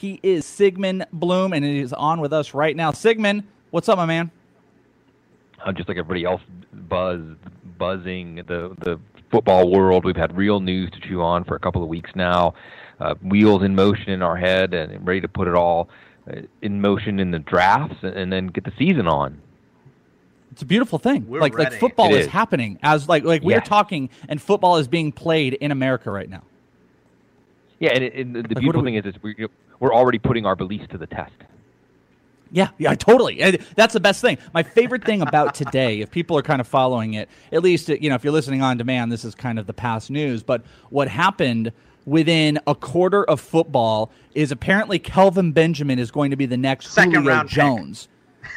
He is Sigmund Bloom, and he is on with us right now. Sigmund, what's up, my man? uh, just like everybody else, buzz buzzing the the football world. We've had real news to chew on for a couple of weeks now. Uh, wheels in motion in our head, and ready to put it all uh, in motion in the drafts, and, and then get the season on. It's a beautiful thing. We're like like football It is. is. happening as like like we're Yeah. talking, and football is being played in America right now. Yeah, and, it, and the what beautiful we- thing is, is we, we're already putting our beliefs to the test. Yeah, yeah, totally. And That's the best thing. My favorite thing about today, if people are kind of following it, at least you know if you're listening on demand, this is kind of the past news. But what happened within a quarter of football is apparently Kelvin Benjamin is going to be the next Second Julio round pick. Jones.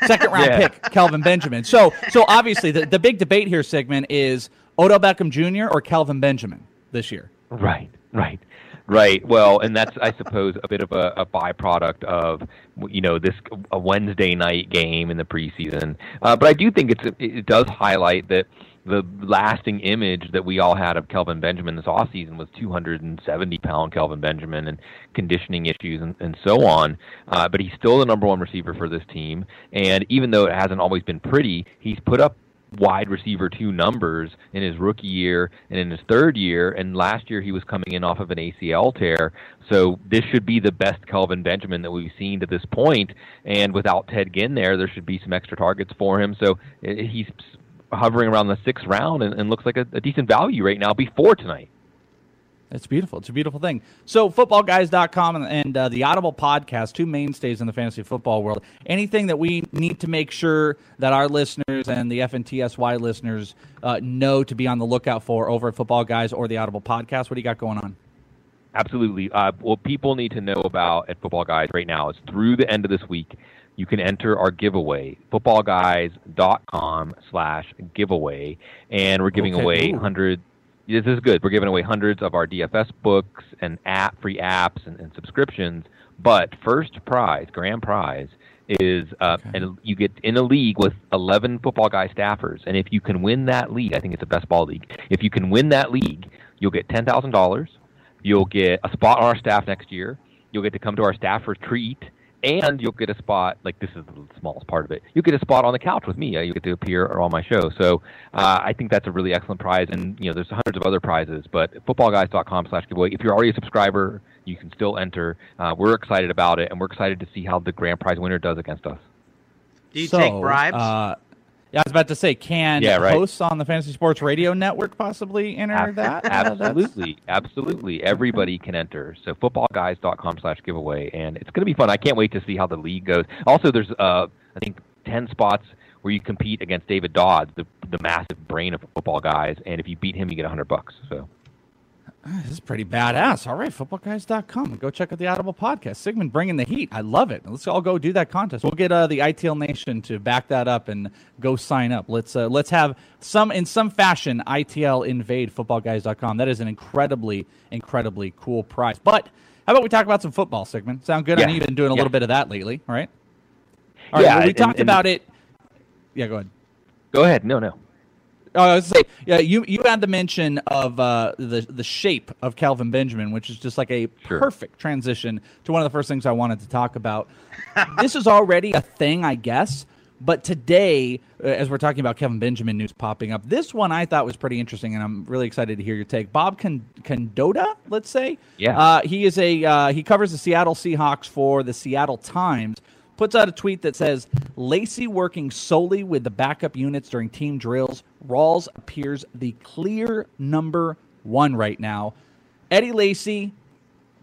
Second round Yeah. pick, Kelvin Benjamin. So, so obviously the, the big debate here, Sigmund, is Odell Beckham Jr. or Kelvin Benjamin this year. Right, right, right. Well, and that's I suppose a bit of a, a byproduct of you know this a Wednesday night game in the preseason. Uh, but I do think it's it does highlight that the lasting image that we all had of Kelvin Benjamin this offseason was 270 pound Kelvin Benjamin and conditioning issues and, and so on. Uh, but he's still the number one receiver for this team, and even though it hasn't always been pretty, he's put up wide receiver two numbers in his rookie year and in his third year. And last year he was coming in off of an ACL tear. So this should be the best Kelvin Benjamin that we've seen to this point. And without Ted Ginn there, there should be some extra targets for him. So uh, he's hovering around the sixth round and, and looks like a, a decent value right now before tonight. It's beautiful. It's a beautiful thing. So, footballguys.com and, and uh, the Audible podcast, two mainstays in the fantasy football world. Anything that we need to make sure that our listeners and the FNTSY listeners uh, know to be on the lookout for over at Football Guys or the Audible podcast? What do you got going on? Absolutely. Uh, what people need to know about at Football Guys right now is through the end of this week, you can enter our giveaway, footballguys.com slash giveaway. And we're giving Okay. away Ooh. hundred. This is good. We're giving away hundreds of our DFS books and app free apps and, and subscriptions. But first prize, grand prize, is uh, Okay. and you get in a league with 11 football guy staffers. And if you can win that league, I think it's a best ball league. If you can win that league, you'll get $10,000. You'll get a spot on our staff next year. You'll get to come to our staff retreat, and you'll get a spot. Like this is the smallest part of it. You'll get a spot on the couch with me. Uh, You get to appear on my show. So uh, I think that's a really excellent prize. And you know, there's hundreds of other prizes. But footballguys.com/slash giveaway. If you're already a subscriber, you can still enter. Uh, we're excited about it, and we're excited to see how the grand prize winner does against us. Do you So, take bribes? Uh, yeah, I was about to say, can Yeah, right. hosts on the Fantasy Sports Radio Network possibly enter Ab- that? Absolutely, absolutely. Everybody can enter. So footballguys.com slash giveaway, and it's going to be fun. I can't wait to see how the league goes. Also, there's uh, I think ten spots where you compete against David Dodd, the the massive brain of football guys, and if you beat him, you get a hundred bucks. So This is pretty badass. All right, footballguys.com. Go check out the Audible podcast. Sigmund bringing the heat. I love it. Let's all go do that contest. We'll get uh, the ITL Nation to back that up and go sign up. Let's uh, let's have some in some fashion ITL invade footballguys.com. That is an incredibly incredibly cool prize. But how about we talk about some football, Sigmund? Sound good? I Yeah. know you've been doing a Yeah. little bit of that lately. All right. All right. Yeah, well, we and- talked and- about it. Yeah, go ahead. go ahead. No, no. Oh, I was say, yeah, you you had the mention of uh, the the shape of Kelvin Benjamin, which is just like a Sure. perfect transition to one of the first things I wanted to talk about. this is already a thing, I guess, but today, uh, as we're talking about Kelvin Benjamin news popping up, this one I thought was pretty interesting, and I'm really excited to hear your take. Bob Con- Condotta, let's say, Yeah. uh, he is a uh, he covers the Seattle Seahawks for the Seattle Times. Puts out a tweet that says Lacy working solely with the backup units during team drills. Rawls appears the clear number one right now. Eddie Lacy,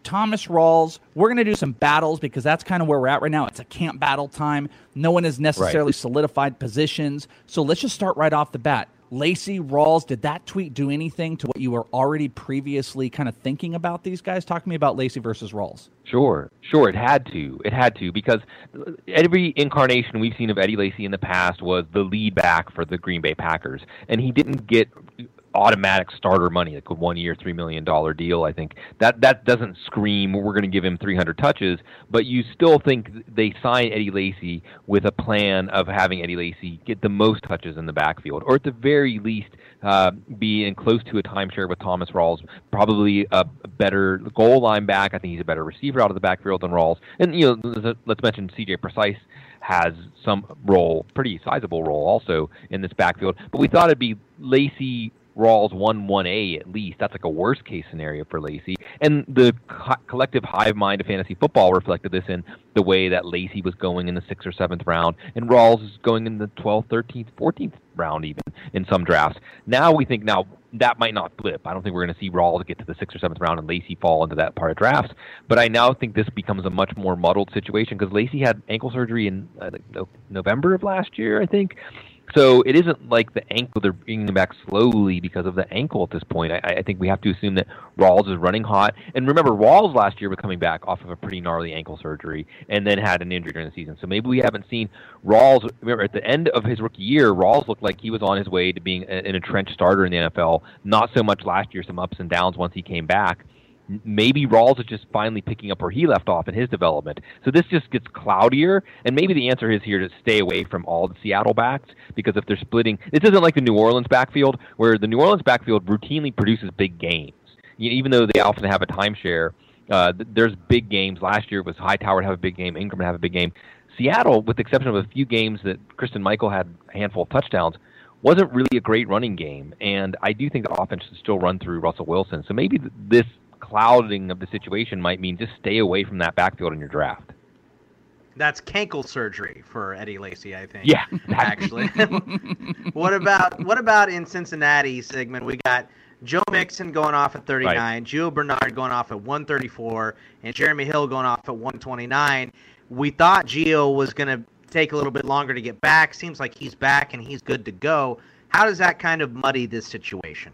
Thomas Rawls. We're going to do some battles because that's kind of where we're at right now. It's a camp battle time. No one has necessarily solidified positions. So let's just start right off the bat. Lacy Rawls, did that tweet do anything to what you were already previously kind of thinking about these guys? Talk to me about Lacy versus Rawls. Sure, sure. It had to. It had to because every incarnation we've seen of Eddie Lacy in the past was the lead back for the Green Bay Packers, and he didn't get automatic starter money, like a one year, $3 million deal. I think that, that doesn't scream, we're going to give him 300 touches, but you still think they sign Eddie Lacy with a plan of having Eddie Lacy get the most touches in the backfield, or at the very least, uh, be in close to a timeshare with Thomas Rawls, probably a better goal line back. I think he's a better receiver out of the backfield than Rawls. And, you know, let's mention CJ Prosise has some role, pretty sizable role also in this backfield. But we thought it'd be Lacy Rawls 1 1A at least. That's like a worst case scenario for Lacy. And the co- collective hive mind of fantasy football reflected this in the way that Lacy was going in the sixth or seventh round, and Rawls is going in the 12th, 13th, 14th round, even in some drafts. Now we think now that might not flip. I don't think we're going to see Rawls get to the sixth or seventh round and Lacy fall into that part of drafts. But I now think this becomes a much more muddled situation because Lacy had ankle surgery in uh, November of last year, I think. So it isn't like the ankle they're bringing him back slowly because of the ankle at this point. I, I think we have to assume that Rawls is running hot. And remember, Rawls last year was coming back off of a pretty gnarly ankle surgery and then had an injury during the season. So maybe we haven't seen Rawls. Remember, at the end of his rookie year, Rawls looked like he was on his way to being an entrenched starter in the NFL. Not so much last year, some ups and downs once he came back maybe Rawls is just finally picking up where he left off in his development. So this just gets cloudier, and maybe the answer is here to stay away from all the Seattle backs because if they're splitting, this isn't like the New Orleans backfield where the New Orleans backfield routinely produces big games, even though they often have a timeshare. Uh, there's big games. Last year was Hightower to have a big game, Ingram have a big game. Seattle, with the exception of a few games that Christine Michael had a handful of touchdowns, wasn't really a great running game, and I do think the offense should still run through Russell Wilson. So maybe this clouding of the situation might mean just stay away from that backfield in your draft. That's cankle surgery for Eddie Lacy, I think. Yeah, actually. what about what about in Cincinnati, Sigmund? We got Joe Mixon going off at 39, right. Gio Bernard going off at 134, and Jeremy Hill going off at 129. We thought Gio was going to take a little bit longer to get back. Seems like he's back and he's good to go. How does that kind of muddy this situation?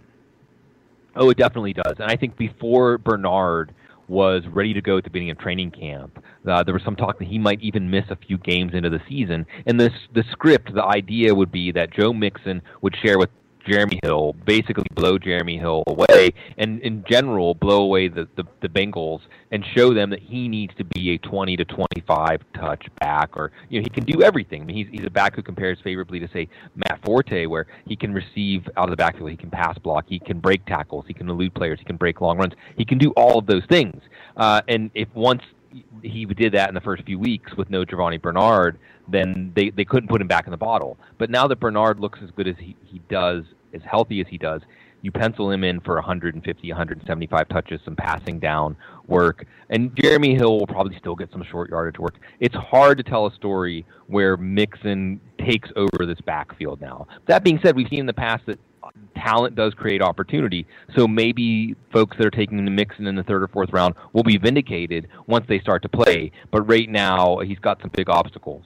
Oh, it definitely does. And I think before Bernard was ready to go at the beginning of training camp, uh, there was some talk that he might even miss a few games into the season. And this the script, the idea would be that Joe Mixon would share with Jeremy Hill, basically blow Jeremy Hill away, and in general blow away the, the, the Bengals and show them that he needs to be a 20 to 25 touch back, or you know he can do everything. I mean, he's he's a back who compares favorably to say Matt Forte, where he can receive out of the backfield, he can pass block, he can break tackles, he can elude players, he can break long runs, he can do all of those things. Uh, and if once he did that in the first few weeks with no Giovanni Bernard, then they, they couldn't put him back in the bottle. But now that Bernard looks as good as he, he does as healthy as he does, you pencil him in for 150, 175 touches, some passing down work, and Jeremy Hill will probably still get some short yardage work. It's hard to tell a story where Mixon takes over this backfield now. That being said, we've seen in the past that talent does create opportunity. So maybe folks that are taking the Mixon in the third or fourth round will be vindicated once they start to play. But right now, he's got some big obstacles.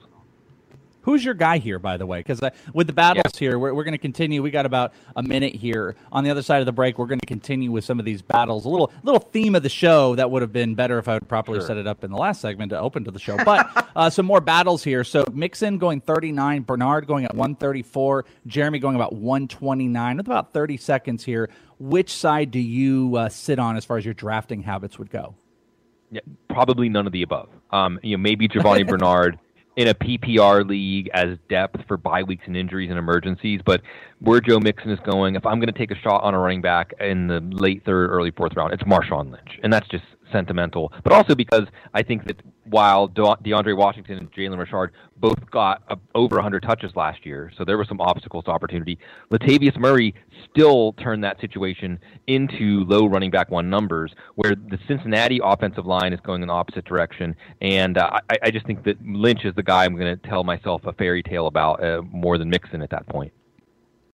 Who's your guy here, by the way? Because uh, with the battles yeah. here, we're, we're going to continue. We got about a minute here. On the other side of the break, we're going to continue with some of these battles. A little little theme of the show that would have been better if I would properly sure. set it up in the last segment to open to the show. But uh, some more battles here. So Mixon going 39, Bernard going at 134, Jeremy going about 129 with about 30 seconds here. Which side do you uh, sit on as far as your drafting habits would go? Yeah, probably none of the above. Um, you know, maybe Giovanni Bernard in a PPR league as depth for bye weeks and injuries and emergencies. But where Joe Mixon is going, if I'm going to take a shot on a running back in the late third, early fourth round, it's Marshawn Lynch, and that's just sentimental. But also because I think that while DeAndre Washington and Jalen Richard both got over 100 touches last year, so there were some obstacles to opportunity. Latavius Murray still turned that situation into low running back one numbers, where the Cincinnati offensive line is going in the opposite direction. And uh, I, I, just think that Lynch is the guy I'm going to tell myself a fairy tale about uh, more than Mixon at that point.